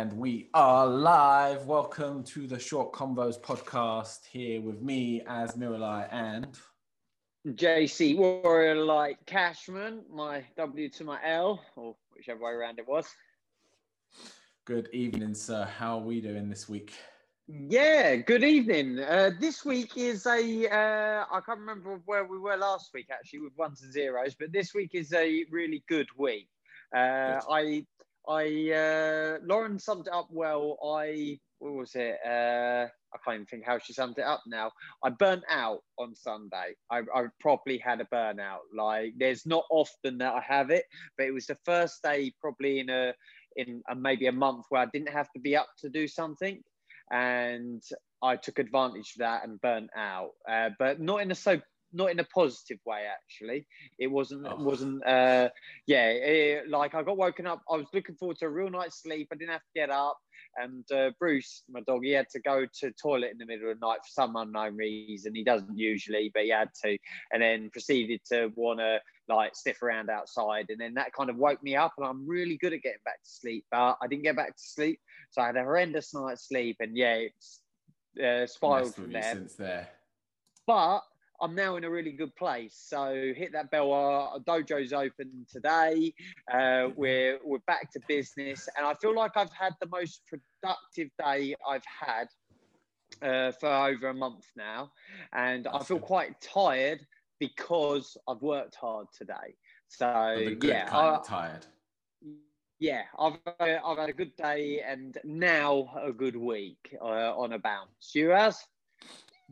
And we are live. Welcome to the Short Convos podcast here with me as Miralai and JC Warrior Light Cashman, my W to my L, or whichever way around it was. Good evening, sir. How are we doing this week? Yeah, good evening. Uh, this week is a uh, I can't remember where we were last week actually with ones and zeros, but this week is a really good week. Uh, I I uh, Lauren summed it up well. I what was it? Uh, I can't even think how she summed it up now. I burnt out on Sunday. I, I probably had a burnout. Like there's not often that I have it, but it was the first day probably in a in a, maybe a month where I didn't have to be up to do something, and I took advantage of that and burnt out. Uh, but not in a so not in a positive way actually. It wasn't oh. wasn't uh yeah it, like i got woken up i was looking forward to a real night's sleep i didn't have to get up and uh, bruce my dog he had to go to toilet in the middle of the night for some unknown reason he doesn't usually but he had to and then proceeded to want to like sniff around outside and then that kind of woke me up and i'm really good at getting back to sleep but i didn't get back to sleep so i had a horrendous night's sleep and yeah it's uh, spiraled from there. since there. But I'm now in a really good place. So hit that bell. Our dojo's open today. Uh, we're we're back to business, and I feel like I've had the most productive day I've had uh, for over a month now, and I feel quite tired because I've worked hard today. So yeah, I, tired. Yeah, I've I've had a good day and now a good week uh, on a bounce. You as?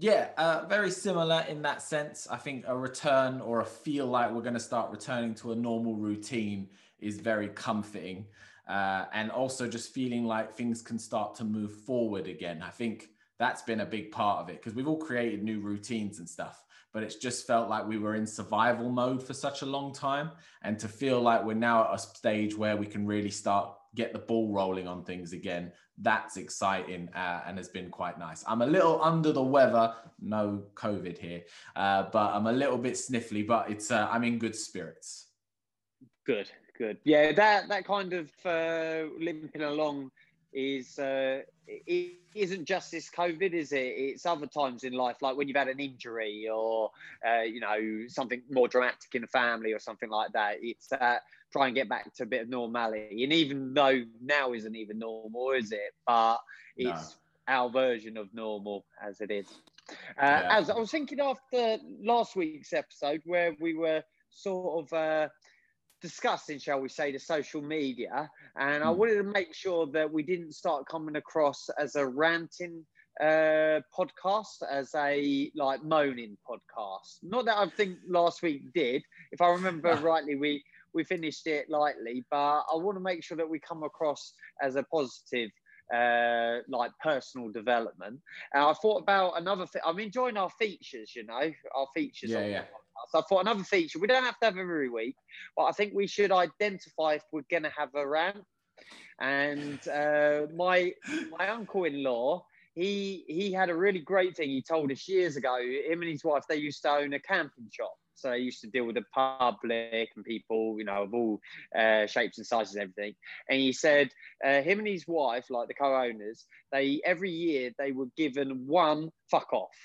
Yeah, uh, very similar in that sense. I think a return or a feel like we're going to start returning to a normal routine is very comforting. Uh, and also just feeling like things can start to move forward again. I think that's been a big part of it because we've all created new routines and stuff, but it's just felt like we were in survival mode for such a long time. And to feel like we're now at a stage where we can really start get the ball rolling on things again. That's exciting uh, and has been quite nice. I'm a little under the weather, no COVID here, uh, but I'm a little bit sniffly, but it's uh, I'm in good spirits. Good, good. Yeah, that that kind of uh, limping along is uh, it isn't just this COVID, is it? It's other times in life, like when you've had an injury or uh, you know something more dramatic in the family or something like that. It's that try and get back to a bit of normality. And even though now isn't even normal, is it? But it's no. our version of normal as it is. Uh, yeah. As I was thinking after last week's episode, where we were sort of uh, discussing, shall we say, the social media, and I hmm. wanted to make sure that we didn't start coming across as a ranting uh, podcast, as a like moaning podcast. Not that I think last week did. If I remember rightly, we we finished it lightly, but I want to make sure that we come across as a positive uh, like personal development. And I thought about another thing. I'm enjoying our features, you know, our features. Yeah, yeah. So I thought another feature. We don't have to have every week, but I think we should identify if we're going to have a rant. And uh, my my uncle-in-law, he he had a really great thing. He told us years ago. Him and his wife, they used to own a camping shop. So they used to deal with the public and people, you know, of all uh, shapes and sizes and everything. And he said uh, him and his wife, like the co-owners, they every year they were given one fuck off.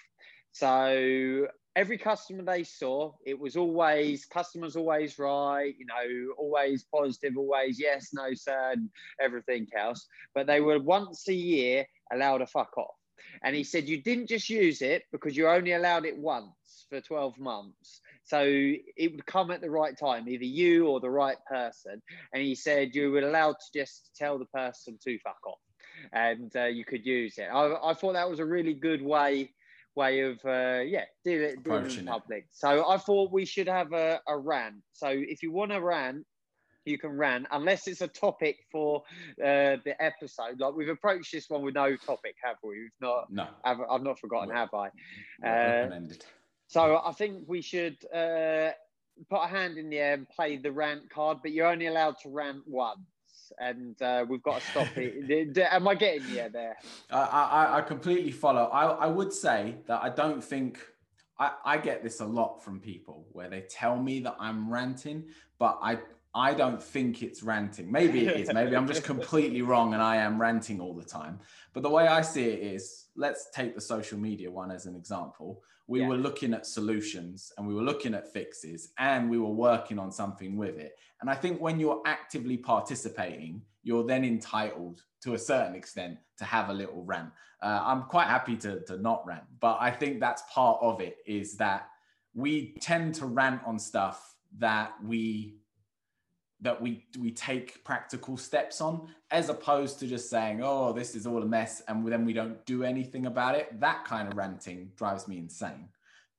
So every customer they saw, it was always customers always right, you know, always positive, always yes, no, sir, everything else. But they were once a year allowed a fuck off. And he said you didn't just use it because you only allowed it once for 12 months. So it would come at the right time, either you or the right person. And he said you were allowed to just tell the person to fuck off, and uh, you could use it. I, I, thought that was a really good way way of uh, yeah dealing in public. So I thought we should have a, a rant. So if you want a rant, you can rant unless it's a topic for uh, the episode. Like we've approached this one with no topic, have we? We've not. No. Have, I've not forgotten, have I? Uh, so I think we should uh, put a hand in the air and play the rant card, but you're only allowed to rant once. And uh, we've got to stop it. Am I getting you there? I, I, I completely follow. I, I would say that I don't think I, I get this a lot from people where they tell me that I'm ranting, but I I don't think it's ranting. Maybe it is. Maybe I'm just completely wrong and I am ranting all the time. But the way I see it is let's take the social media one as an example. We Yeah. were looking at solutions and we were looking at fixes and we were working on something with it. And I think when you're actively participating, you're then entitled to a certain extent to have a little rant. Uh, I'm quite happy to, to not rant, but I think that's part of it is that we tend to rant on stuff that we that we we take practical steps on as opposed to just saying oh this is all a mess and then we don't do anything about it that kind of ranting drives me insane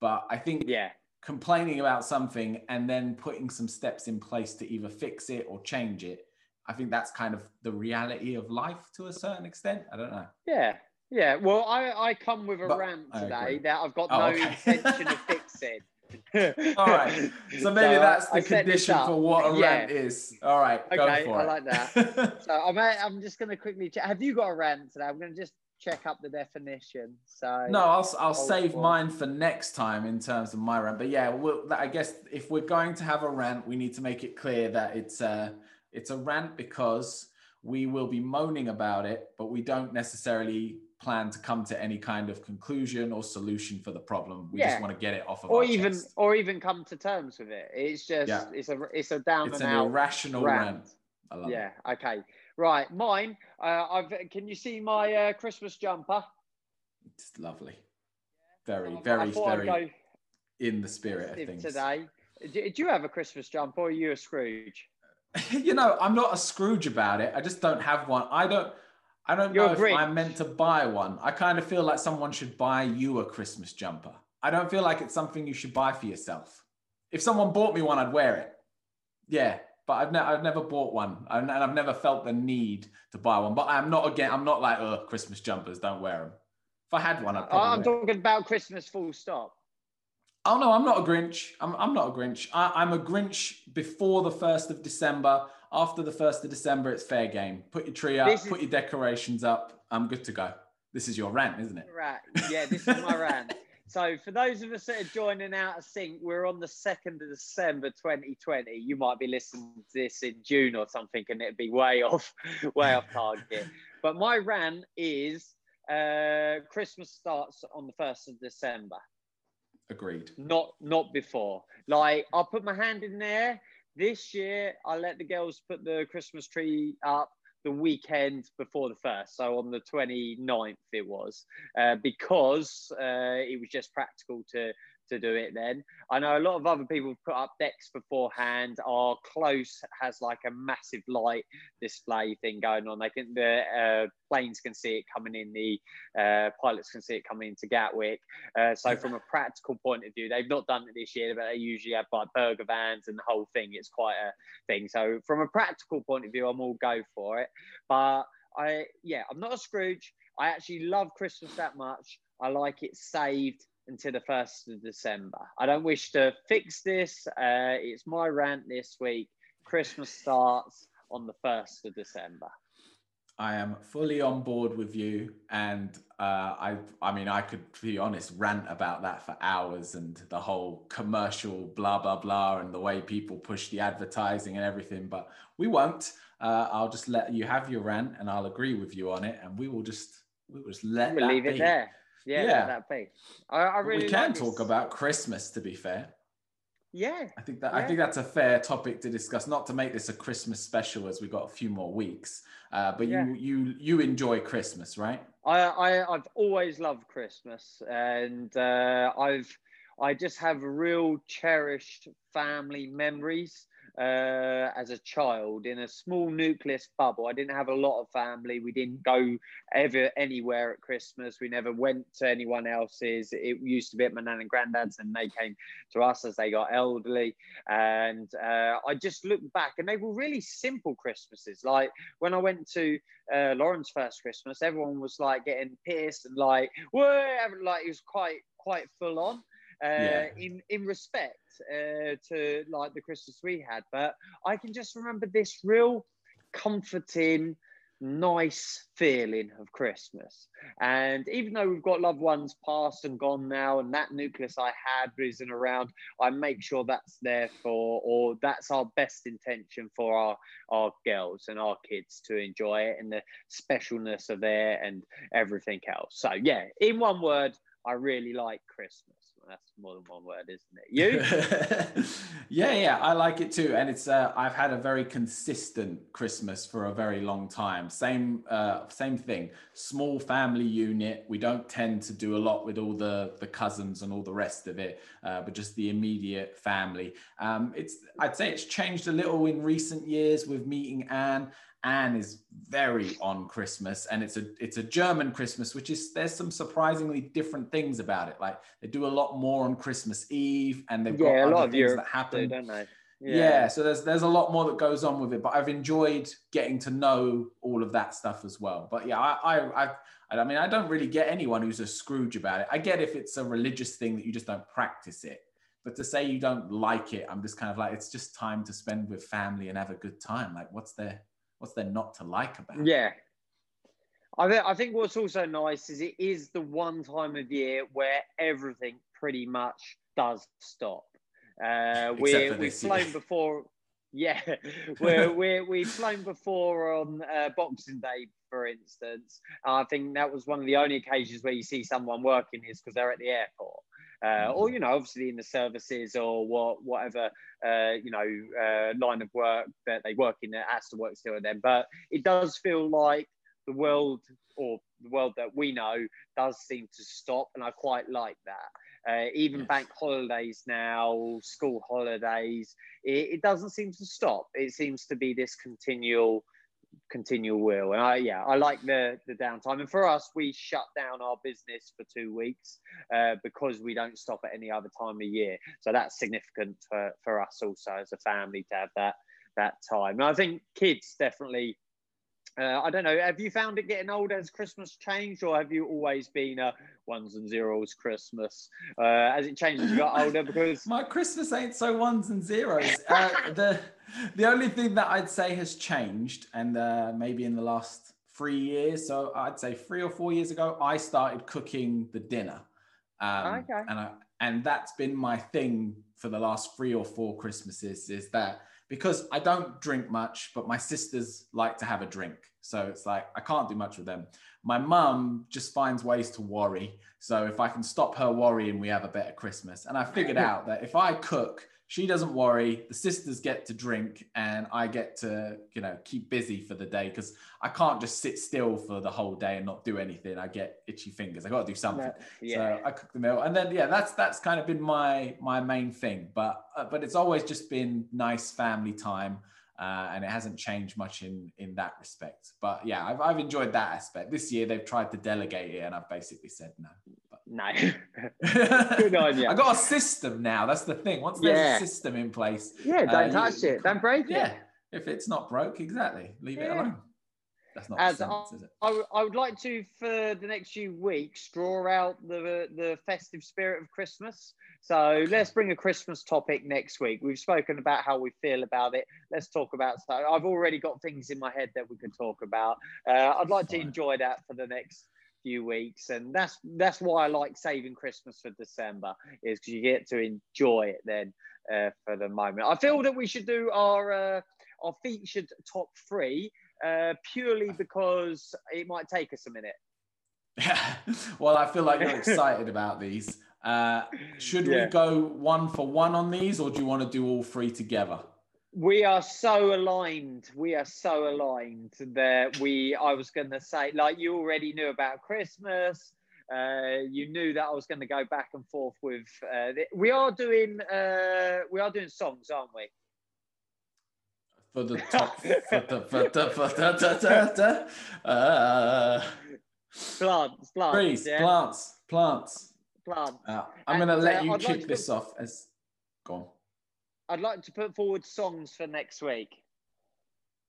but i think Yeah. complaining about something and then putting some steps in place to either fix it or change it i think that's kind of the reality of life to a certain extent i don't know Yeah. Yeah. Well, I, I come with a But- rant today that I've got Oh, no okay. intention of fixing. all right so maybe I- that's the condition for what a Yeah. rant is all right go Okay, I like that. So I'm, I'm just going to quickly check. Have you got a rant today? I'm going to just check up the definition. So No, I'll, I'll save mine for next time in terms of my rant. But yeah, we'll, I guess if we're going to have a rant, we need to make it clear that it's a it's a rant because we will be moaning about it, but we don't necessarily plan to come to any kind of conclusion or solution for the problem. We Yeah. just want to get it off of or our even chest. or even come to terms with it. It's just Yeah. it's a it's a down It's and an out irrational rant. rant. I love Yeah. it. Okay. Right. Mine. Uh, I've. Can you see my uh, Christmas jumper? It's lovely. Very, very, very in the spirit of things. today. Do, do you have a Christmas jumper, or are you a Scrooge? you know, I'm not a Scrooge about it. I just don't have one. I don't. I don't You're know if. I'm meant to buy one. I kind of feel like someone should buy you a Christmas jumper. I don't feel like it's something you should buy for yourself. If someone bought me one, I'd wear it. Yeah, but I've, ne- I've never bought one, and I've never felt the need to buy one. But I'm not again. I'm not like, oh, Christmas jumpers, don't wear them. If I had one, I'd probably. I'm talking about Christmas. Full stop. Oh no, I'm not a Grinch. I'm, I'm not a Grinch. I, I'm a Grinch before the first of December. After the first of December, it's fair game. Put your tree up, is- put your decorations up. I'm good to go. This is your rant, isn't it? Right. Yeah, this is my rant. So, for those of us that are joining out of sync, we're on the 2nd of December 2020. You might be listening to this in June or something, and it'd be way off, way off target. But my rant is uh, Christmas starts on the 1st of December, Agreed. not not before. Like, I'll put my hand in there. This year, I let the girls put the Christmas tree up the weekend before the first, so on the 29th it was, uh, because uh, it was just practical to to do it then. I know a lot of other people put up decks beforehand. Our close has like a massive light display thing going on. They can the uh, planes can see it coming in, the uh, pilots can see it coming into Gatwick. Uh, so from a practical point of view, they've not done it this year, but they usually have like burger vans and the whole thing. It's quite a thing. So from a practical point of view, I'm all go for it. But I, yeah, I'm not a Scrooge. I actually love Christmas that much. I like it saved until the first of December. I don't wish to fix this. Uh, it's my rant this week. Christmas starts on the first of December. I am fully on board with you, and uh, I, I mean, I could be honest, rant about that for hours, and the whole commercial blah blah blah, and the way people push the advertising and everything. But we won't. Uh, I'll just let you have your rant, and I'll agree with you on it, and we will just, we will just let We'll that leave be. it there. Yeah, Yeah. let that be. I, I really we can like talk this. about Christmas. To be fair, Yeah, I think that I think that's a fair topic to discuss. Not to make this a Christmas special, as we got a few more weeks. Uh, but Yeah. you you you enjoy Christmas, right? I, I I've always loved Christmas, and uh, I've I just have real cherished family memories uh, as a child in a small nucleus bubble. I didn't have a lot of family. We didn't go ever anywhere at Christmas. We never went to anyone else's. It used to be at my nan and granddad's, and they came to us as they got elderly. And uh, I just look back, and they were really simple Christmases. Like when I went to uh, Lauren's first Christmas, everyone was like getting pissed and like, whoa, like it was quite quite full on. Uh, Yeah. in in respect uh, to like the Christmas we had, but I can just remember this real comforting, nice feeling of Christmas. And even though we've got loved ones past and gone now, and that nucleus I had isn't around, I make sure that's there for, or that's our best intention for our, our girls and our kids to enjoy it and the specialness of it and everything else. So, yeah, in one word, I really like Christmas that's more than one word, isn't it? You? yeah, yeah, I like it too, and it's uh, I've had a very consistent Christmas for a very long time. Same, uh, same thing. Small family unit. We don't tend to do a lot with all the the cousins and all the rest of it, uh, but just the immediate family. Um, it's I'd say it's changed a little in recent years with meeting Anne Anne is very on Christmas, and it's a it's a German Christmas, which is there's some surprisingly different things about it. Like they do a lot more on Christmas Eve, and they've yeah, got a lot of things Europe that happen, don't they? Yeah. yeah. so there's there's a lot more that goes on with it, but I've enjoyed getting to know all of that stuff as well. But yeah, I I I, I mean I don't really get anyone who's a Scrooge about it. I get if it's a religious thing that you just don't practice it. But to say you don't like it, I'm just kind of like it's just time to spend with family and have a good time. Like what's there what's there not to like about it? Yeah. I, th- I think what's also nice is it is the one time of year where everything pretty much does stop. Uh, we we've flown year. before, yeah, we're, we're, we've flown before on uh, Boxing Day, for instance. I think that was one of the only occasions where you see someone working is because they're at the airport uh, or mm-hmm. you know obviously in the services or what whatever uh, you know uh, line of work that they work in that has to work still with them but it does feel like the world or the world that we know does seem to stop and i quite like that uh, even yes. bank holidays now school holidays it, it doesn't seem to stop it seems to be this continual continual wheel. And I, yeah, I like the the downtime. And for us, we shut down our business for two weeks uh, because we don't stop at any other time of year. So that's significant for, for us also as a family to have that that time. And I think kids definitely uh, I don't know. Have you found it getting older? Has Christmas changed, or have you always been a ones and zeros Christmas? Uh, has it changed as you got older? Because my Christmas ain't so ones and zeros. Uh, the the only thing that I'd say has changed, and uh, maybe in the last three years, so I'd say three or four years ago, I started cooking the dinner, um, okay. and I, and that's been my thing for the last three or four Christmases. Is that because I don't drink much, but my sisters like to have a drink. So it's like I can't do much with them. My mum just finds ways to worry. So if I can stop her worrying, we have a better Christmas. And I figured out that if I cook, she doesn't worry the sisters get to drink and i get to you know keep busy for the day because i can't just sit still for the whole day and not do anything i get itchy fingers i got to do something yeah. so i cook the meal and then yeah that's that's kind of been my my main thing but uh, but it's always just been nice family time uh, and it hasn't changed much in in that respect. But yeah, I've, I've enjoyed that aspect. This year they've tried to delegate it, and I've basically said no. No, good on you. I got a system now. That's the thing. Once there's yeah. a system in place, yeah, don't uh, touch you, it, don't break yeah. it. Yeah, if it's not broke, exactly, leave yeah. it alone. That's not As sense, I, is it? I, I would like to, for the next few weeks, draw out the the festive spirit of Christmas. So okay. let's bring a Christmas topic next week. We've spoken about how we feel about it. Let's talk about. So I've already got things in my head that we can talk about. Uh, I'd like to enjoy that for the next few weeks, and that's that's why I like saving Christmas for December, is because you get to enjoy it then uh, for the moment. I feel that we should do our uh, our featured top three uh, purely because it might take us a minute. Yeah. well, I feel like you're excited about these. Uh, should yeah. we go one for one on these, or do you want to do all three together? We are so aligned. We are so aligned that we. I was going to say, like you already knew about Christmas. Uh, you knew that I was going to go back and forth with. Uh, we are doing. Uh, we are doing songs, aren't we? for the top plants, plants, trees, yeah. plants, plants, plants. Uh, I'm going to let uh, you kick like this put, off as go on. I'd like to put forward songs for next week.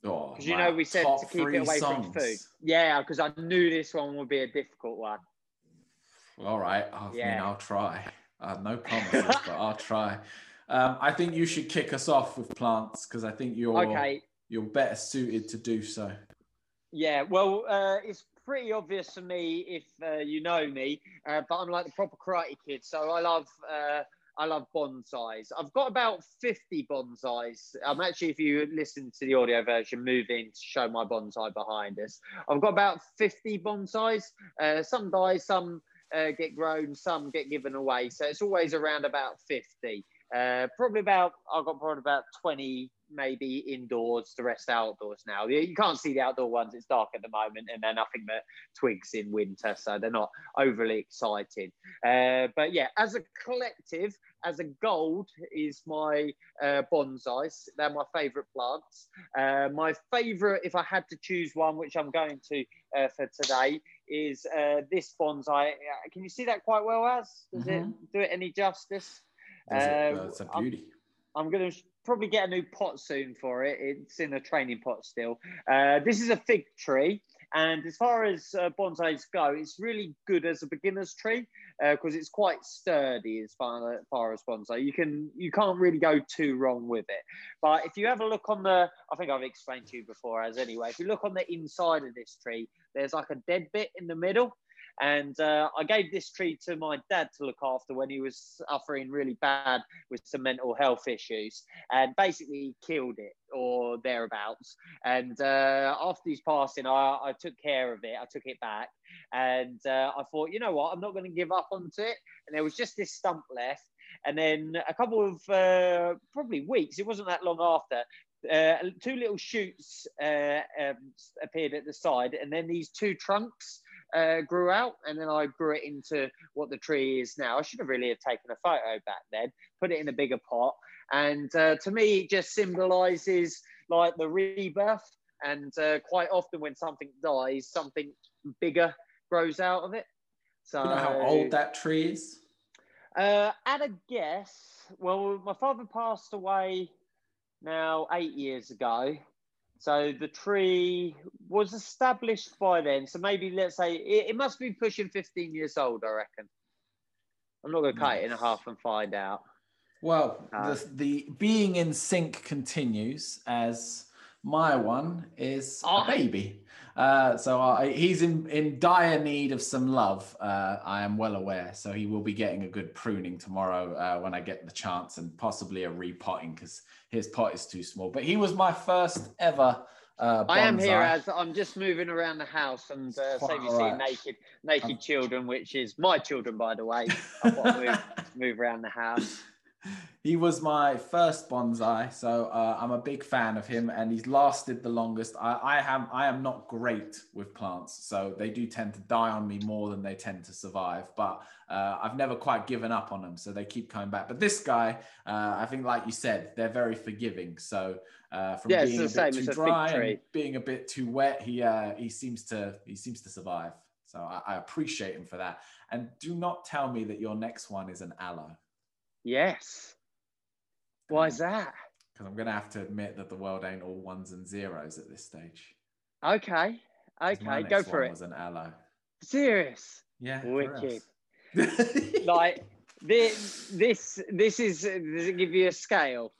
Oh, because you know we said to keep it away songs. from food. Yeah, because I knew this one would be a difficult one. All right, I yeah. mean I'll try. Uh, no promises, but I'll try. Um, I think you should kick us off with plants because I think you're okay. you're better suited to do so. Yeah, well, uh, it's pretty obvious to me if uh, you know me, uh, but I'm like the proper karate kid, so I love uh, I love bonsais. I've got about 50 bonsais. I'm actually, if you listen to the audio version, moving to show my bonsai behind us. I've got about 50 bonsais. Uh, some die, some uh, get grown, some get given away. So it's always around about 50. Uh, probably about, I've got probably about 20 maybe indoors, the rest outdoors now. You can't see the outdoor ones, it's dark at the moment, and they're nothing but twigs in winter, so they're not overly exciting. Uh, but yeah, as a collective, as a gold is my uh, bonsais. They're my favourite plants. Uh, my favourite, if I had to choose one, which I'm going to uh, for today, is uh, this bonsai. Uh, can you see that quite well, As? Does mm-hmm. it do it any justice? It, uh, it's a beauty. I'm, I'm going to probably get a new pot soon for it. It's in a training pot still. Uh, this is a fig tree. And as far as uh, bonsais go, it's really good as a beginner's tree because uh, it's quite sturdy as far, as far as bonsai. You can you can't really go too wrong with it. But if you have a look on the, I think I've explained to you before as anyway. If you look on the inside of this tree, there's like a dead bit in the middle. And uh, I gave this tree to my dad to look after when he was suffering really bad with some mental health issues and basically killed it or thereabouts. And uh, after his passing, I, I, took care of it, I took it back. And uh, I thought, you know what, I'm not going to give up onto it. And there was just this stump left. And then a couple of uh, probably weeks, it wasn't that long after, uh, two little shoots uh, um, appeared at the side, and then these two trunks uh, grew out, and then I grew it into what the tree is now. I should have really have taken a photo back then, put it in a bigger pot, and uh, to me, it just symbolises like the rebirth. And uh, quite often, when something dies, something bigger grows out of it. So, you know how old that tree is? Uh, at a guess, well, my father passed away now eight years ago. So the tree was established by then. So maybe let's say it, it must be pushing 15 years old, I reckon. I'm not going to cut it in a half and find out. Well, uh, the, the being in sync continues as my one is oh. a baby. Uh, so I, he's in, in dire need of some love. Uh, I am well aware. So he will be getting a good pruning tomorrow uh, when I get the chance and possibly a repotting because his pot is too small. But he was my first ever. Uh, I am here as I'm just moving around the house and uh, save you right. naked naked um, children, which is my children by the way. I've got to move, move around the house he was my first bonsai, so uh, I'm a big fan of him, and he's lasted the longest. I, I am I am not great with plants, so they do tend to die on me more than they tend to survive. But uh, I've never quite given up on them, so they keep coming back. But this guy, uh, I think, like you said, they're very forgiving. So uh, from yeah, being a bit too dry and being a bit too wet, he uh, he seems to he seems to survive. So I, I appreciate him for that. And do not tell me that your next one is an aloe. Yes. Why um, is that? Because I'm going to have to admit that the world ain't all ones and zeros at this stage. Okay. Okay. Go for it. Was an aloe. Serious. Yeah. Wicked. like this. This. This is. Does it give you a scale?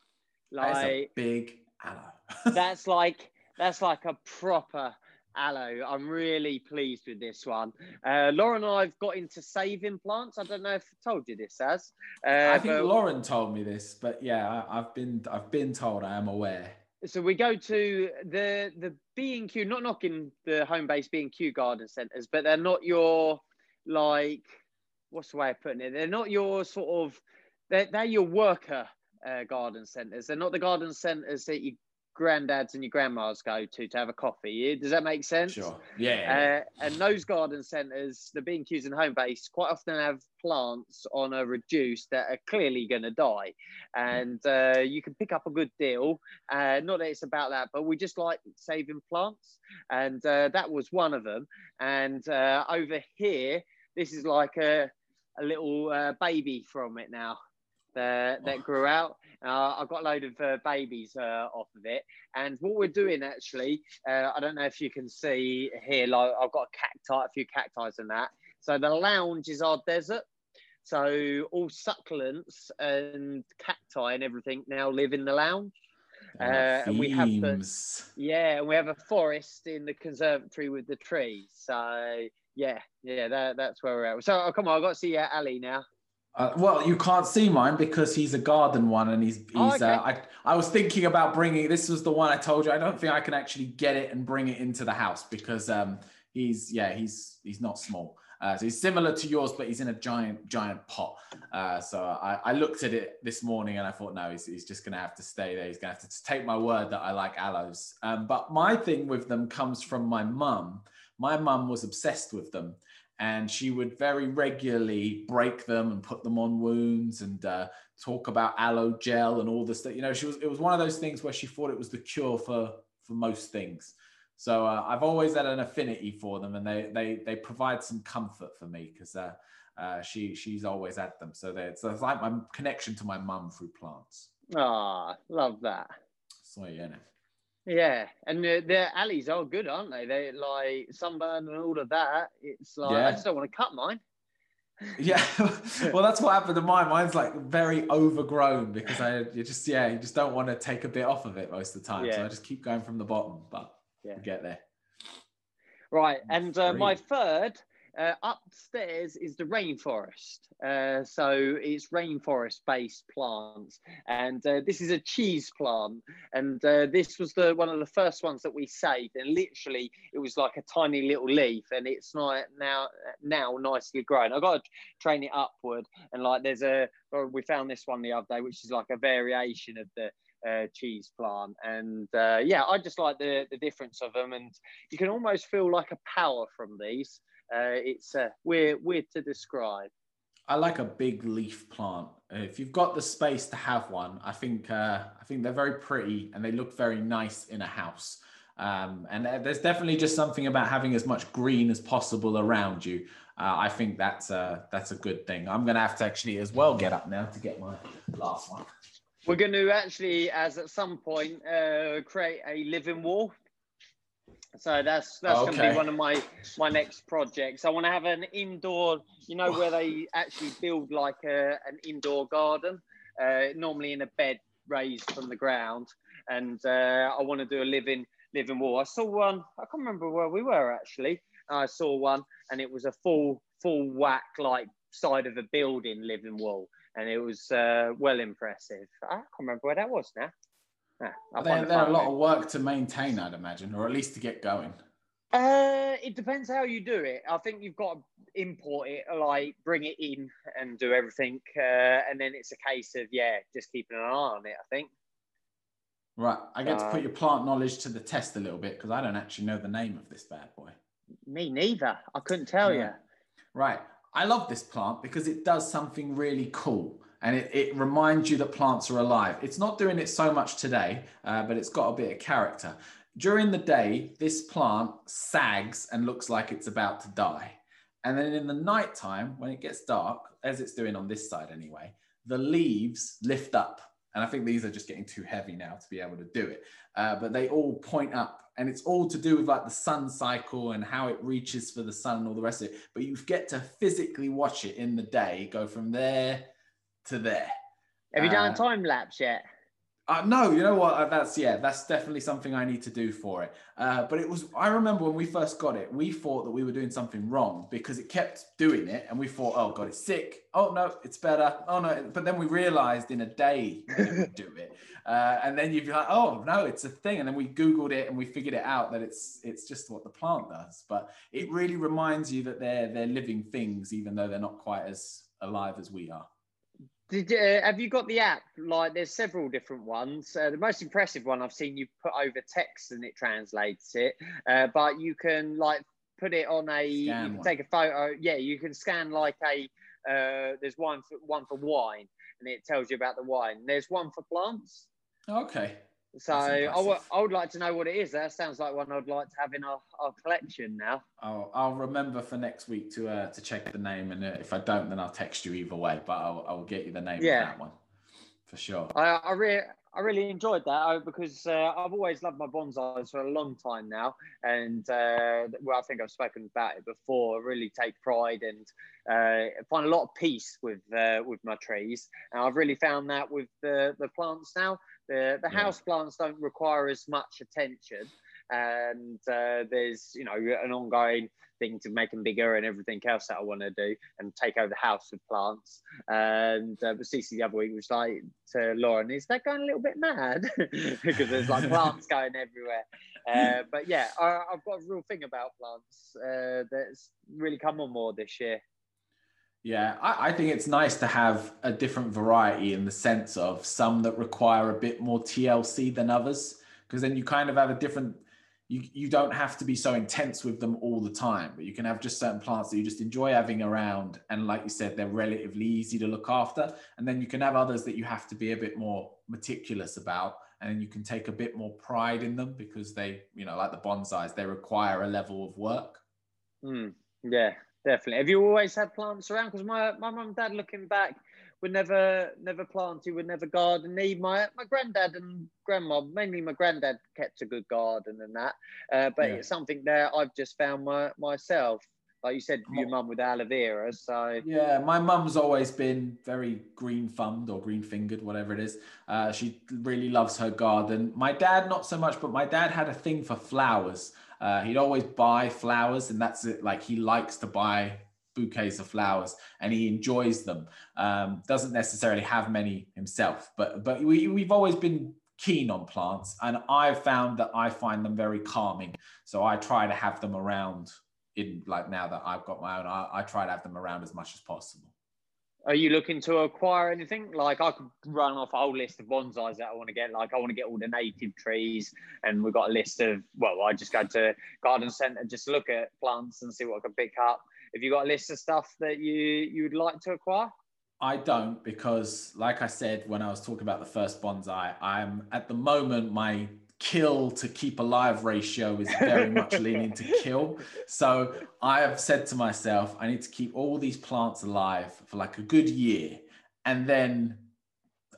Like big aloe. that's like. That's like a proper aloe. I'm really pleased with this one. Uh, Lauren and I've got into saving plants. I don't know if I told you this as. Uh, I think. Lauren told me this, but yeah, I, have been I've been told. I am aware. So we go to the the B and Q, not knocking the Homebase B and Q garden centres, but they're not your like what's the way of putting it? They're not your sort of they're, they're your worker uh, garden centres. They're not the garden centres that you granddads and your grandmas go to to have a coffee. Does that make sense? Sure. Yeah. Uh, and those garden centres, the B&Qs and Homebase, quite often have plants on a reduce that are clearly going to die. And uh, you can pick up a good deal. Uh, not that it's about that, but we just like saving plants. And uh, that was one of them. And uh, over here, this is like a, a little uh, baby from it now that, that oh. grew out. Uh, I've got a load of uh, babies uh, off of it. And what we're doing actually, uh, I don't know if you can see here, like I've got a cacti, a few cacti and that. So the lounge is our desert. So all succulents and cacti and everything now live in the lounge. Uh, and we have the yeah, and we have a forest in the conservatory with the trees. So yeah, yeah, that, that's where we're at. So oh, come on, I've got to see uh, Ali now. Uh, well, you can't see mine because he's a garden one, and he's he's. Oh, okay. uh, I I was thinking about bringing. This was the one I told you. I don't think I can actually get it and bring it into the house because um he's yeah he's he's not small. Uh, so he's similar to yours, but he's in a giant giant pot. Uh, so I, I looked at it this morning and I thought, no, he's, he's just going to have to stay there. He's to have to take my word that I like aloes. Um, but my thing with them comes from my mum. My mum was obsessed with them and she would very regularly break them and put them on wounds and uh, talk about aloe gel and all this stuff. You know, she was it was one of those things where she thought it was the cure for for most things. So uh, I've always had an affinity for them, and they they they provide some comfort for me because uh, uh, she she's always had them. So they, so it's like my connection to my mum through plants. Ah, love that. So yeah. Yeah, and the, the aloes are good, aren't they? They like sunburn and all of that. It's like Yeah. I just don't want to cut mine. Yeah, well, that's what happened to mine. Mine's like very overgrown because I you just yeah, you just don't want to take a bit off of it most of the time. So I just keep going from the bottom, but Yeah. get there. Right, and uh, my third uh, upstairs is the rainforest. Uh, so it's rainforest-based plants, and uh, this is a cheese plant. And uh, this was the one of the first ones that we saved. And literally, it was like a tiny little leaf, and it's like now now nicely grown. I've got to train it upward, and like there's a oh, we found this one the other day, which is like a variation of the uh, cheese plant. And uh, yeah, I just like the, the difference of them. And you can almost feel like a power from these. Uh, it's uh, weird, weird to describe. I like a big leaf plant. Uh, If you've got the space to have one, I think uh, I think they're very pretty and they look very nice in a house. Um, and there's definitely just something about having as much green as possible around you. Uh, I think that's a, that's a good thing. I'm gonna have to actually as well get up now to get my last one. We're going to actually, as at some point, uh, create a living wall. So that's that's going to be one of my my next projects. I want to have an indoor, you know, where they actually build like a, an indoor garden, uh, normally in a bed raised from the ground, and uh, I want to do a living living wall. I saw one. I can't remember where we were actually. I saw one, and it was a full full whack like side of a building living wall, and it was uh, well impressive. I can't remember where that was now. Ah, I'll They're, they're a lot of work to maintain, I'd imagine, or at least to get going. Uh, it depends how you do it. I think you've got to import it, like bring it in and do everything, uh, and then it's a case of yeah, just keeping an eye on it. I think. Right, I get to Uh, put your plant knowledge to the test a little bit because I don't actually know the name of this bad boy. Me neither. I couldn't tell Yeah. Right. I love this plant because it does something really cool and it, it reminds you that plants are alive. It's not doing it so much today, uh, but it's got a bit of character. During the day, this plant sags and looks like it's about to die. And then in the nighttime, when it gets dark, as it's doing on this side anyway, the leaves lift up. And I think these are just getting too heavy now to be able to do it. Uh, but they all point up and it's all to do with like the sun cycle and how it reaches for the sun and all the rest of it but you get to physically watch it in the day go from there to there. Have you done Uh, a time lapse yet? uh, no you know what? Uh, that's yeah that's definitely something i need to do for it. Uh, but it was i remember when we first got it we thought that we were doing something wrong because it kept doing it and we thought oh god it's sick. Oh no it's better. Oh no. But then we realized in a day that it do it. Uh, and then you'd be like oh no it's a thing. And then we googled it and we figured it out that it's it's just what the plant does. But it really reminds you that they're they're living things even though they're not quite as alive as we are Did uh, have you got the app? Like, there's several different ones. Uh, the most impressive one I've seen you put over text and it translates it. Uh, but you can like put it on a. you can take a photo. Yeah, you can scan like a. Uh, there's one for one for wine, and it tells you about the wine. There's one for plants. okay So I would. I would like to know what it is. That sounds like one I'd like to have in our, our collection now. I'll, I'll remember for next week to uh, to check the name, and uh, if I don't, then I'll text you either way. But I'll, I'll get you the name Yeah. of that one for sure. I, I really, I really enjoyed that uh, because uh, I've always loved my bonsais for a long time now, and uh, well, I think I've spoken about it before. I really take pride and uh, find a lot of peace with uh, with my trees, and I've really found that with the the plants now. The the yeah. house plants don't require as much attention, and uh, there's you know an ongoing thing to make them bigger and everything else that I want to do and take over the house with plants. And uh, but Cece the other week was like to Lauren, is that going a little bit mad? because there's like plants going everywhere. Uh, but yeah, I, have got a real thing about plants uh, that's really come on more this year. Yeah, I, I, think it's nice to have a different variety in the sense of some that require a bit more TLC than others, because then you kind of have a different you, you don't have to be so intense with them all the time, but you can have just certain plants that you just enjoy having around. And like you said, they're relatively easy to look after. And then you can have others that you have to be a bit more meticulous about. And you can take a bit more pride in them because they, you know, like the bonsais, they require a level of work. Mm, yeah, definitely. Have you always had plants around? Because my, my mum and dad looking back, would never never planted, would never garden. My my granddad and grandma, mainly my granddad kept a good garden and that. Uh, but yeah. it's something that I've just found my, myself. Like you said, your mum with aloe vera. So yeah, my mum's always been very green thumbed or green fingered, whatever it is. Uh, she really loves her garden. My dad, not so much, but my dad had a thing for flowers. Uh, he'd always buy flowers, and that's it. Like he likes to buy bouquets of flowers and he enjoys them. Um, doesn't necessarily have many himself, but but we, we've always been keen on plants and I've found that I find them very calming. So I try to have them around in like now that I've got my own, I, I try to have them around as much as possible. Are you looking to acquire anything? Like I could run off a whole list of bonsais that I want to get. Like I want to get all the native trees, and we've got a list of. Well, I just go to garden centre, just look at plants and see what I can pick up. Have you got a list of stuff that you you would like to acquire? I don't because, like I said when I was talking about the first bonsai, I'm at the moment my kill to keep alive ratio is very much leaning to kill. So I have said to myself, I need to keep all these plants alive for like a good year, and then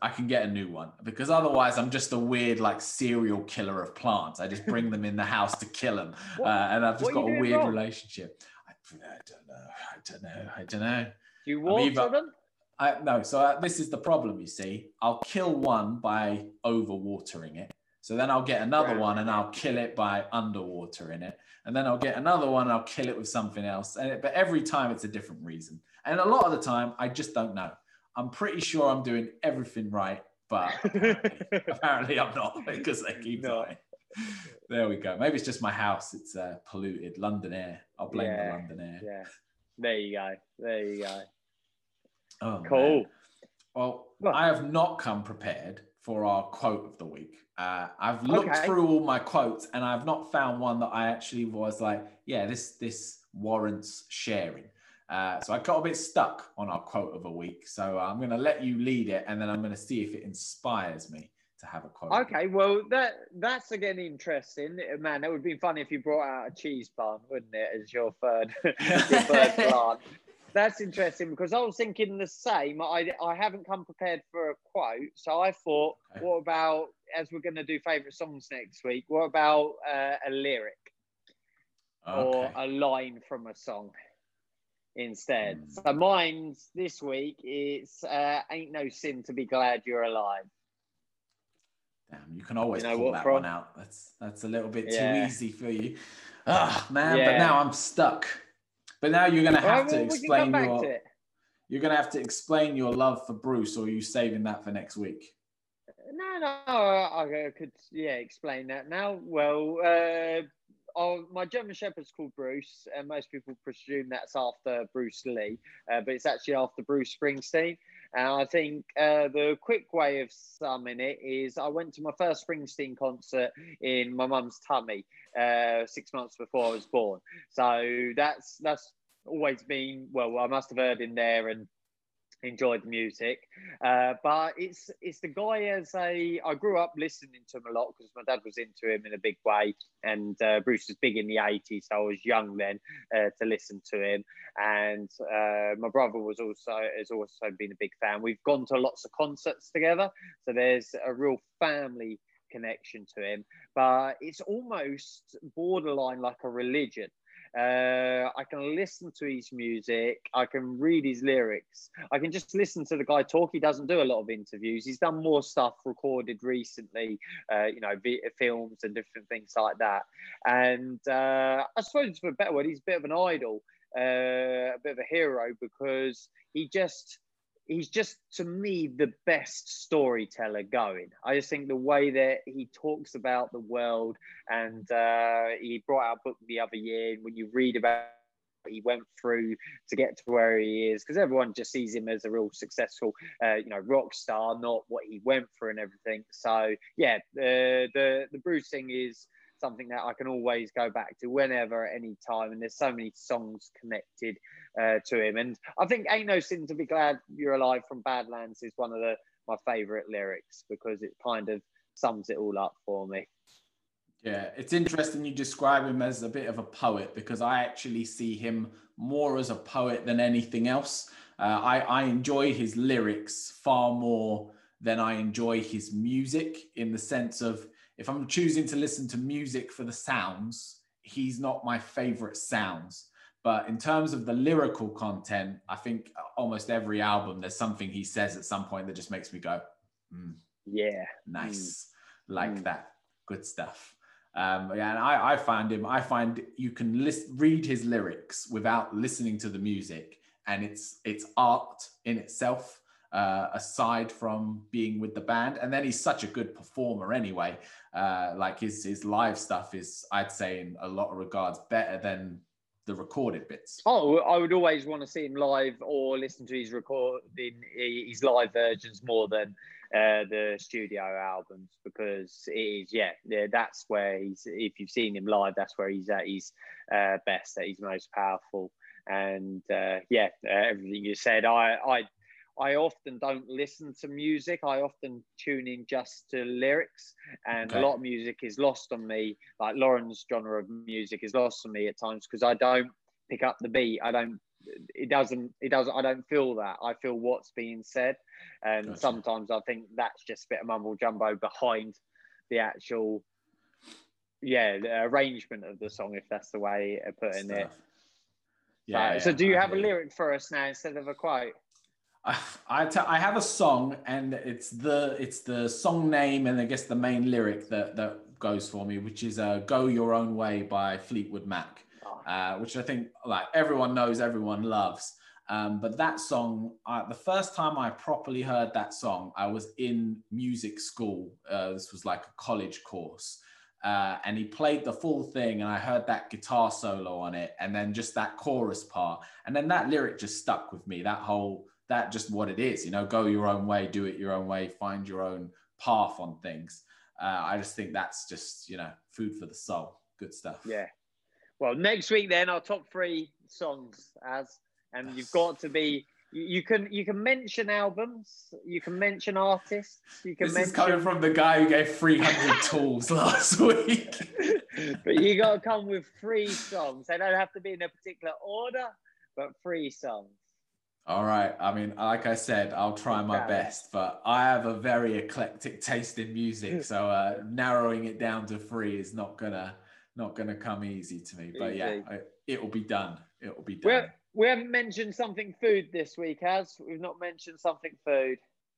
I can get a new one because otherwise I'm just a weird like serial killer of plants. I just bring them in the house to kill them, uh, and I've just got a weird wrong? relationship. I don't know. I don't know. I don't know. Do you water either, them? I, no. So uh, this is the problem. You see, I'll kill one by overwatering it. So then I'll get another right. one and I'll kill it by underwatering it. And then I'll get another one and I'll kill it with something else. And it, but every time it's a different reason. And a lot of the time, I just don't know. I'm pretty sure I'm doing everything right, but apparently, apparently I'm not because they keep no. dying there we go. Maybe it's just my house. It's uh, polluted. London air. I'll blame yeah, the London air. Yeah. There you go. There you go. Oh, cool. Man. Well, I have not come prepared for our quote of the week. Uh, I've looked okay. through all my quotes and I've not found one that I actually was like, yeah, this this warrants sharing. Uh, so I got a bit stuck on our quote of a week. So I'm going to let you lead it and then I'm going to see if it inspires me to have a quote. Okay, well that that's again interesting, man. It would be funny if you brought out a cheese plant, wouldn't it, as your third your third plant? That's interesting because I was thinking the same. I I haven't come prepared for a quote, so I thought, okay. what about as we're going to do favorite songs next week? What about uh, a lyric okay. or a line from a song? Instead, mm. so mine's this week. It's uh, "Ain't No Sin to Be Glad You're Alive." Damn, you can always you know pull that from? one out. That's that's a little bit yeah. too easy for you. Ah, oh, man, yeah. but now I'm stuck. But now you're gonna have well, to explain your you're gonna have to explain your love for Bruce, or are you saving that for next week? No, no, I could yeah explain that now. Well, uh, oh, my German Shepherd's called Bruce, and most people presume that's after Bruce Lee, uh, but it's actually after Bruce Springsteen. And I think uh, the quick way of summing it is I went to my first Springsteen concert in my mum's tummy uh, six months before I was born. So that's that's always been well. I must have heard in there and enjoyed the music. Uh, but it's it's the guy as a I grew up listening to him a lot because my dad was into him in a big way, and uh, Bruce was big in the '80s, so I was young then uh, to listen to him. And uh, my brother was also has also been a big fan. We've gone to lots of concerts together, so there's a real family connection to him. But it's almost borderline like a religion uh, I can listen to his music. I can read his lyrics. I can just listen to the guy talk. He doesn't do a lot of interviews. He's done more stuff recorded recently, uh, you know, films and different things like that. And uh, I suppose for a better word, he's a bit of an idol, uh, a bit of a hero because he just he's just to me the best storyteller going. I just think the way that he talks about the world, and uh, he brought out a book the other year. And When you read about he went through to get to where he is, because everyone just sees him as a real successful, uh, you know, rock star, not what he went through and everything. So yeah, the the the Bruce thing is something that I can always go back to whenever, at any time. And there's so many songs connected uh, to him. And I think "Ain't No Sin to Be Glad You're Alive" from Badlands is one of the my favourite lyrics because it kind of sums it all up for me. Yeah, it's interesting you describe him as a bit of a poet because I actually see him more as a poet than anything else. Uh, I, I enjoy his lyrics far more than I enjoy his music in the sense of if I'm choosing to listen to music for the sounds, he's not my favorite sounds. But in terms of the lyrical content, I think almost every album there's something he says at some point that just makes me go, mm, yeah, nice, mm. like mm. that, good stuff. Um, yeah, and I, I find him. I find you can list, read his lyrics without listening to the music, and it's it's art in itself uh, aside from being with the band. And then he's such a good performer anyway. Uh, like his his live stuff is, I'd say, in a lot of regards, better than the recorded bits. Oh, I would always want to see him live or listen to his recording, his live versions more than uh, the studio albums because it is, yeah, that's where he's. If you've seen him live, that's where he's at his uh, best, at his most powerful. And uh, yeah, uh, everything you said, I, I I often don't listen to music. I often tune in just to lyrics, and okay. a lot of music is lost on me. Like Lauren's genre of music is lost on me at times because I don't pick up the beat. I don't. It doesn't. It doesn't. I don't feel that. I feel what's being said, and gotcha. sometimes I think that's just a bit of mumble jumbo behind the actual, yeah, the arrangement of the song, if that's the way of putting Stuff. it. Yeah, so, yeah, so do you have a lyric for us now instead of a quote? I, t- I have a song and it's the it's the song name and I guess the main lyric that that goes for me, which is uh, "Go Your Own Way" by Fleetwood Mac, oh. uh, which I think like everyone knows, everyone loves. Um, but that song, uh, the first time I properly heard that song, I was in music school. Uh, this was like a college course. Uh, and he played the full thing, and I heard that guitar solo on it, and then just that chorus part. And then that lyric just stuck with me. That whole that just what it is you know go your own way do it your own way find your own path on things uh, i just think that's just you know food for the soul good stuff yeah well next week then our top three songs as and you've got to be you can you can mention albums, you can mention artists, you can. This mention... is coming from the guy who gave 300 tools last week. but you got to come with three songs. They don't have to be in a particular order, but three songs. All right. I mean, like I said, I'll try my best, but I have a very eclectic taste in music, so uh, narrowing it down to three is not gonna not gonna come easy to me. But yeah, it will be done. It will be done. we we have not mentioned something food this week, has we've not mentioned something food.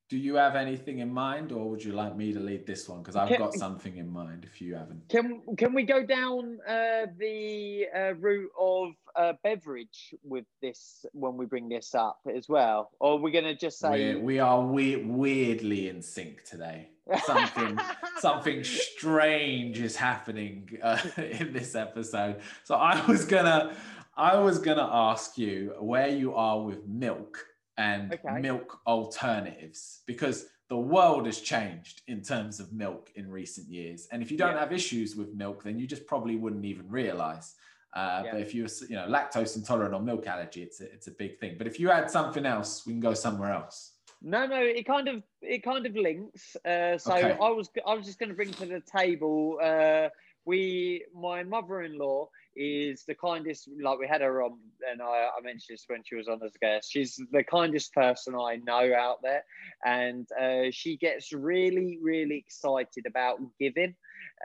Do you have anything in mind, or would you like me to lead this one? Because I've can, got something in mind. If you haven't, can can we go down uh, the uh, route of uh, beverage with this when we bring this up as well, or are we going to just say We're, we are we- weirdly in sync today? Something something strange is happening uh, in this episode. So I was gonna I was gonna ask you where you are with milk and okay. milk alternatives because the world has changed in terms of milk in recent years. And if you don't yeah. have issues with milk, then you just probably wouldn't even realize. Uh, yeah. But if you're, you know, lactose intolerant or milk allergy, it's a, it's a big thing. But if you add something else, we can go somewhere else. No, no, it kind of it kind of links. Uh, so okay. I was I was just going to bring to the table. Uh, we, my mother-in-law is the kindest. Like we had her on, and I, I, mentioned this when she was on as a guest. She's the kindest person I know out there, and uh, she gets really, really excited about giving,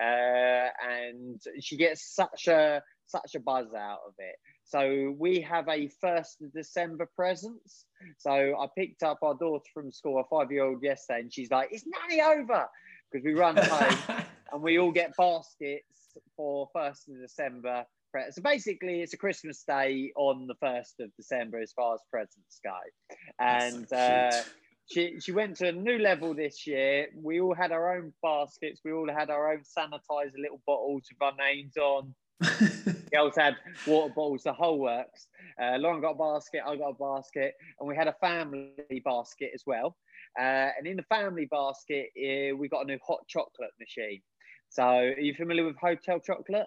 uh, and she gets such a such a buzz out of it. So we have a first of December presents. So I picked up our daughter from school, a five-year-old yesterday, and she's like, "It's nearly over," because we run home and we all get baskets for first of December. So basically, it's a Christmas day on the first of December as far as presents go, and. So uh, she, she went to a new level this year. We all had our own baskets. We all had our own sanitizer little bottles with our names on. Girls had water bottles, the whole works. Uh, Lauren got a basket, I got a basket, and we had a family basket as well. Uh, and in the family basket, uh, we got a new hot chocolate machine. So, are you familiar with Hotel Chocolate?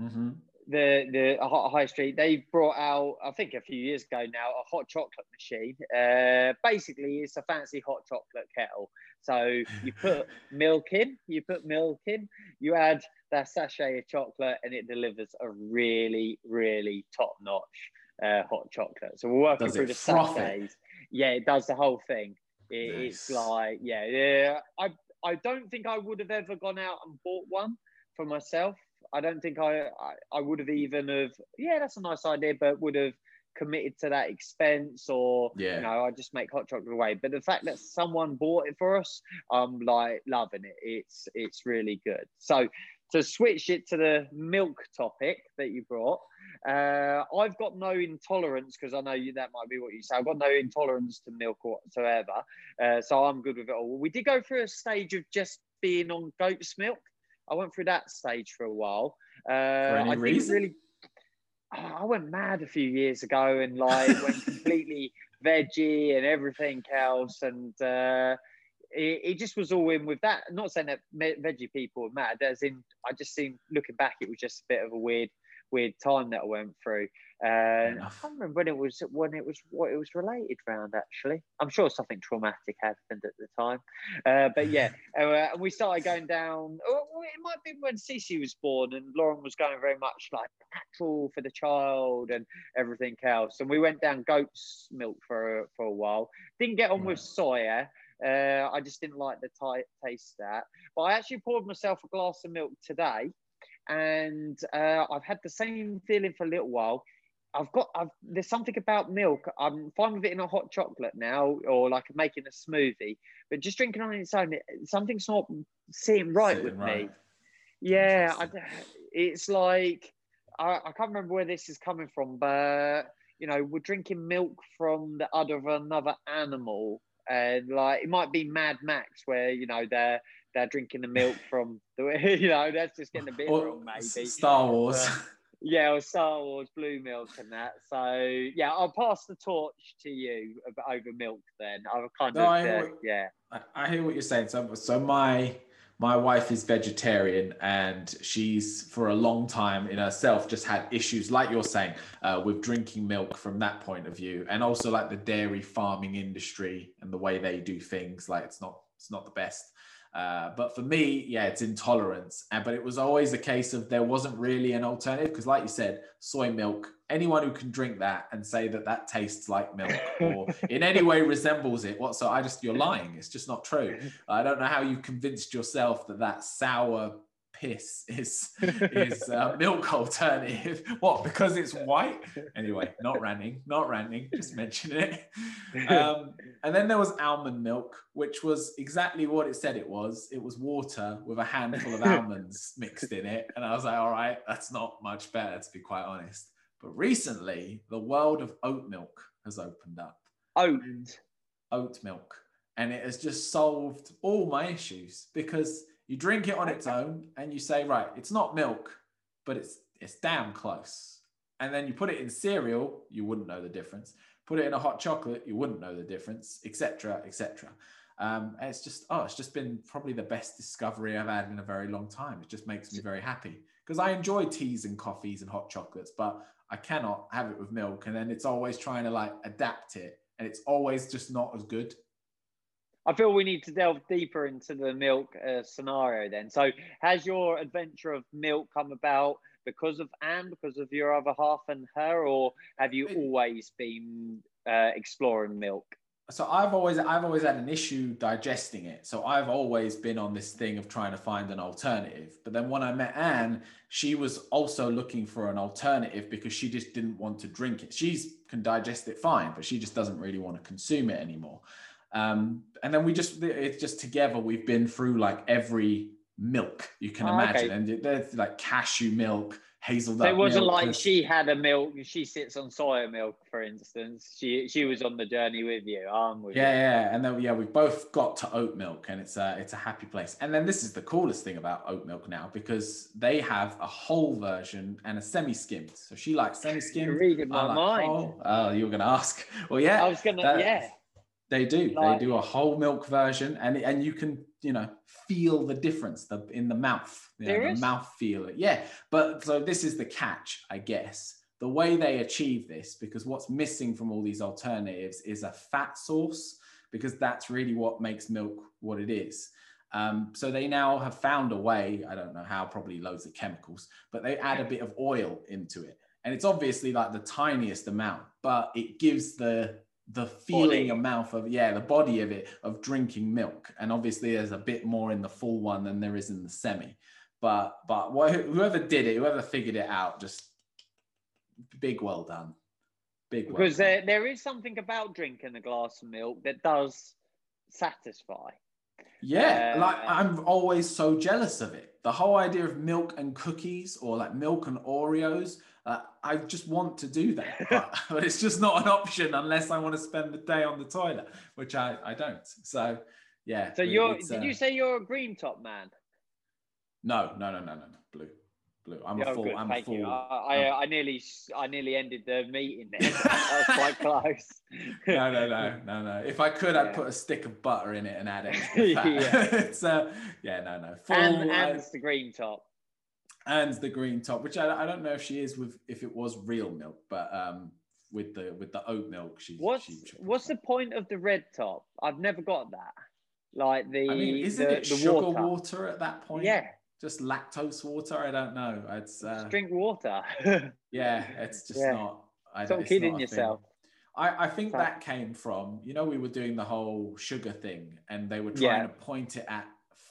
Mm-hmm the the high street. They brought out i think a few years ago now a hot chocolate machine. Uh, basically it's a fancy hot chocolate kettle. So you put milk in you put milk in you add that sachet of chocolate and it delivers a really really top notch uh, hot chocolate. So we're working does through the sachets. Yeah it does the whole thing. It, nice. it's like yeah yeah i i don't think i would have ever gone out and bought one for myself I don't think I, I, I would have even have yeah that's a nice idea, but would have committed to that expense or yeah. you know I just make hot chocolate away. But the fact that someone bought it for us, I'm like loving it. It's it's really good. So to switch it to the milk topic that you brought, uh, I've got no intolerance because I know you, that might be what you say. I've got no intolerance to milk whatsoever, uh, so I'm good with it all. We did go through a stage of just being on goat's milk. I went through that stage for a while. Uh, for any I reason? really. I went mad a few years ago and like went completely veggie and everything else, and uh, it, it, just was all in with that. I'm not saying that veggie people are mad. As in, I just seem looking back, it was just a bit of a weird weird time that I went through. Uh, I can't remember when it was when it was what it was related around. Actually, I'm sure something traumatic happened at the time. Uh, but yeah, uh, we started going down. Oh, it might be when Cece was born, and Lauren was going very much like natural for the child and everything else. And we went down goat's milk for for a while. Didn't get on with soya. Uh, I just didn't like the t- taste of that. But I actually poured myself a glass of milk today and uh, I've had the same feeling for a little while. I've got, I've, there's something about milk. I'm fine with it in a hot chocolate now, or like making a smoothie, but just drinking on its own, something's not sitting right sitting with right. me. Yeah, I, it's like I, I can't remember where this is coming from, but you know, we're drinking milk from the udder of another animal, and like it might be Mad Max, where you know they're they're drinking the milk from the you know that's just getting a bit or wrong maybe Star Wars. But, yeah, or Star Wars blue milk and that. So yeah, I'll pass the torch to you over milk. Then I've kind no, of uh, what, yeah. I hear what you're saying. So so my my wife is vegetarian and she's for a long time in herself just had issues like you're saying uh, with drinking milk from that point of view and also like the dairy farming industry and the way they do things like it's not it's not the best uh, but for me, yeah, it's intolerance. And, but it was always a case of there wasn't really an alternative because, like you said, soy milk. Anyone who can drink that and say that that tastes like milk or in any way resembles it, what? So I just you're lying. It's just not true. I don't know how you convinced yourself that that sour piss is is uh, milk alternative. What? Because it's white. Anyway, not ranting, not ranting. Just mentioning it. Um, and then there was almond milk, which was exactly what it said it was. It was water with a handful of almonds mixed in it, and I was like, all right, that's not much better to be quite honest. But recently, the world of oat milk has opened up. Oat. Oat milk. And it has just solved all my issues because you drink it on its own and you say, right, it's not milk, but it's it's damn close. And then you put it in cereal, you wouldn't know the difference. Put it in a hot chocolate, you wouldn't know the difference, etc., etc. Um, it's just oh, it's just been probably the best discovery I've had in a very long time. It just makes me very happy because I enjoy teas and coffees and hot chocolates, but I cannot have it with milk. And then it's always trying to like adapt it, and it's always just not as good. I feel we need to delve deeper into the milk uh, scenario then. So, has your adventure of milk come about because of Anne, because of your other half and her, or have you always been uh, exploring milk? So I've always I've always had an issue digesting it. So I've always been on this thing of trying to find an alternative. But then when I met Anne, she was also looking for an alternative because she just didn't want to drink it. She can digest it fine, but she just doesn't really want to consume it anymore. Um, and then we just it's just together we've been through like every milk you can Oh, imagine, okay. and there's like cashew milk, hazelnut. So it wasn't like she had a milk, she sits on soya milk, for instance. She she was on the journey with you. I'm with Yeah, you. yeah, and then yeah, we both got to oat milk, and it's a it's a happy place. And then this is the coolest thing about oat milk now because they have a whole version and a semi-skimmed. So she likes You're semi-skimmed. reading my like mind. whole. Oh, you were gonna ask. Well, yeah, I was gonna, that- yeah. They do. Like- they do a whole milk version, and and you can you know feel the difference the in the mouth. You know, the mouth feel it. Yeah, but so this is the catch, I guess. The way they achieve this, because what's missing from all these alternatives is a fat source, because that's really what makes milk what it is. Um, so they now have found a way. I don't know how, probably loads of chemicals, but they add a bit of oil into it, and it's obviously like the tiniest amount, but it gives the the feeling Body. of mouth of yeah the body of it of drinking milk and obviously there's a bit more in the full one than there is in the semi but but wh- whoever did it whoever figured it out just big well done big well Because done. there, there is something about drinking a glass of milk that does satisfy. yeah uh, like i'm always so jealous of it the whole idea of milk and cookies or like milk and oreos uh, i just want to do that but, but it's just not an option unless i want to spend the day on the toilet which i i don't so yeah So you're did uh, you say you're a green top man? No, no, no, no, no, no. Blue, blue. I'm Yeah, a full. good, I'm a full. you. I, I, I nearly I nearly ended the meeting there. that was quite close. no, no, no, no, no. If I could, I'd put a stick of butter in it and add fat. Yeah. uh, yeah, no, no. Full. and uh, and the green top. And the green top, which I, I don't know if she is with if it was real milk, but um, with the with the oat milk, she. What's she what's the point of the red top? I've never got that. Like the I mean, isn't the, it the sugar water. water. at that point? Yeah, Just lactose water. I don't know. It's uh, just drink water. yeah, it's just Yeah. not. I, Stop it's kidding not a thing. yourself. I, I think that came from, you know, we were doing the whole sugar thing and they were trying Yeah. to point it at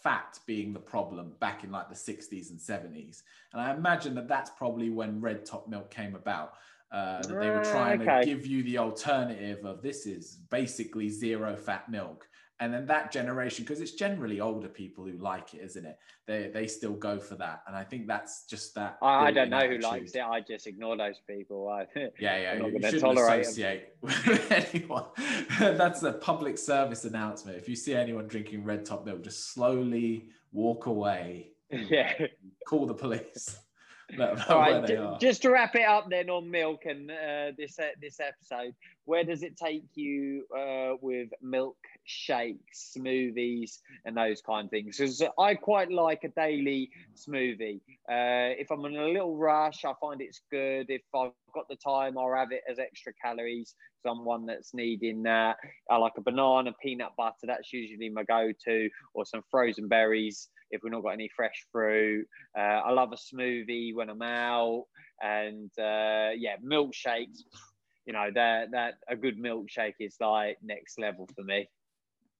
fat being the problem back in like the 60s and 70s. And I imagine that that's probably when red top milk came about. Uh, that they were Ah, trying okay. to give you the alternative of this is basically zero fat milk. And then that generation, because it's generally older people who like it, isn't it? They they still go for that. And I think that's just that. I, I don't know who likes it. I just ignore those people. I, Yeah, yeah, I'm you, shouldn't associate with anyone. That's a public service announcement. If you see anyone drinking red top milk, just slowly walk away. yeah. Call the police. Let them know All right. j- just to wrap it up then on milk and uh, this uh, this episode, where does it take you uh, with milk shakes, smoothies, and those kind of things? Because I quite like a daily smoothie. Uh, if I'm in a little rush, I find it's good. If I've got the time, I'll have it as extra calories. Someone that's needing that. I like a banana, peanut butter. That's usually my go-to, or some frozen berries if we've not got any fresh fruit. Uh, I love a smoothie when I'm out, and uh, yeah, milkshakes. You know that that a good milkshake is like next level for me.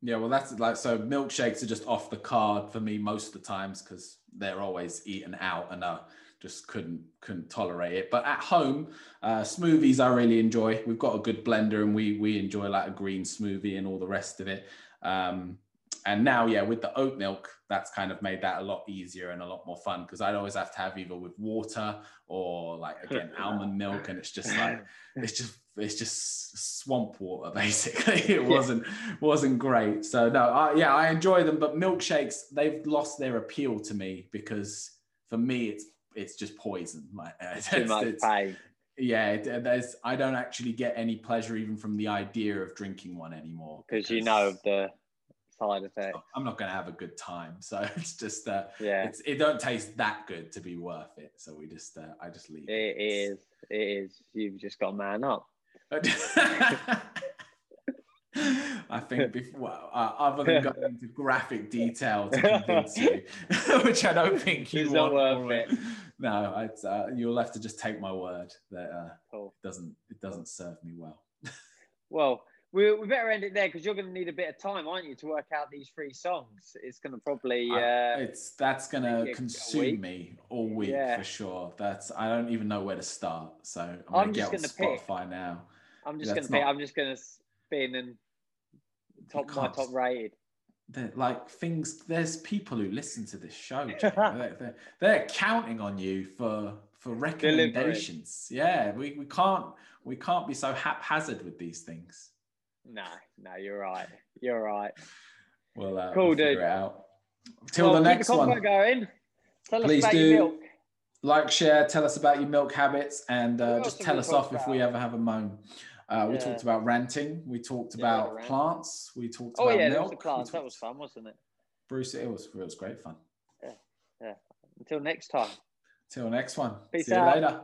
Yeah, well, that's like so. Milkshakes are just off the card for me most of the times because they're always eaten out, and I just couldn't couldn't tolerate it. But at home, uh, smoothies I really enjoy. We've got a good blender, and we we enjoy like a green smoothie and all the rest of it. Um, and now, yeah, with the oat milk, that's kind of made that a lot easier and a lot more fun because I'd always have to have either with water or like again almond milk, and it's just like it's just it's just swamp water basically it Yeah. wasn't wasn't great so no I, yeah i enjoy them but milkshakes they've lost their appeal to me because for me it's it's just poison like uh, too much it's- pain. yeah there's i don't actually get any pleasure even from the idea of drinking one anymore because you know the side effect. I'm not going to have a good time. So it's just uh, Yeah, it's it don't taste that good to be worth it. So we just uh, I just leave it is. It is. You've just got to man up. I think before, uh, other than going into graphic detail to convince you, which I don't think you It's want. not worth it. No, it's, uh, you'll have to just take my word that uh, Cool. it doesn't it doesn't serve me well. Well, we, we better end it there because you're going to need a bit of time, aren't you, to work out these three songs? It's going to probably. Uh, it's that's a- a consume me all week Yeah. for sure. That's I don't even know where to start. So I'm I'm get just on gonna pick. Spotify now. I'm just going to. not- I'm just to spin and top my top rated. They're like things. There's people who listen to this show. They're, they're, they're counting on you for for recommendations. Yeah, we, we can't we can't be so haphazard with these things. No, no, you're right. You're right. We'll, uh, Cool, we'll dude. Till Well, the next convo one. going. Tell us Please about do. your milk. Like, share, tell us about your milk habits, and uh, just tell us off if we ever have a moan. Uh, we Yeah. talked about ranting. We talked about plants. We talked Oh about yeah, milk. there was the we class. That was fun, wasn't it? Bruce. It was it was great fun. Yeah, yeah. Until next time. Till next one. Peace See you out. later.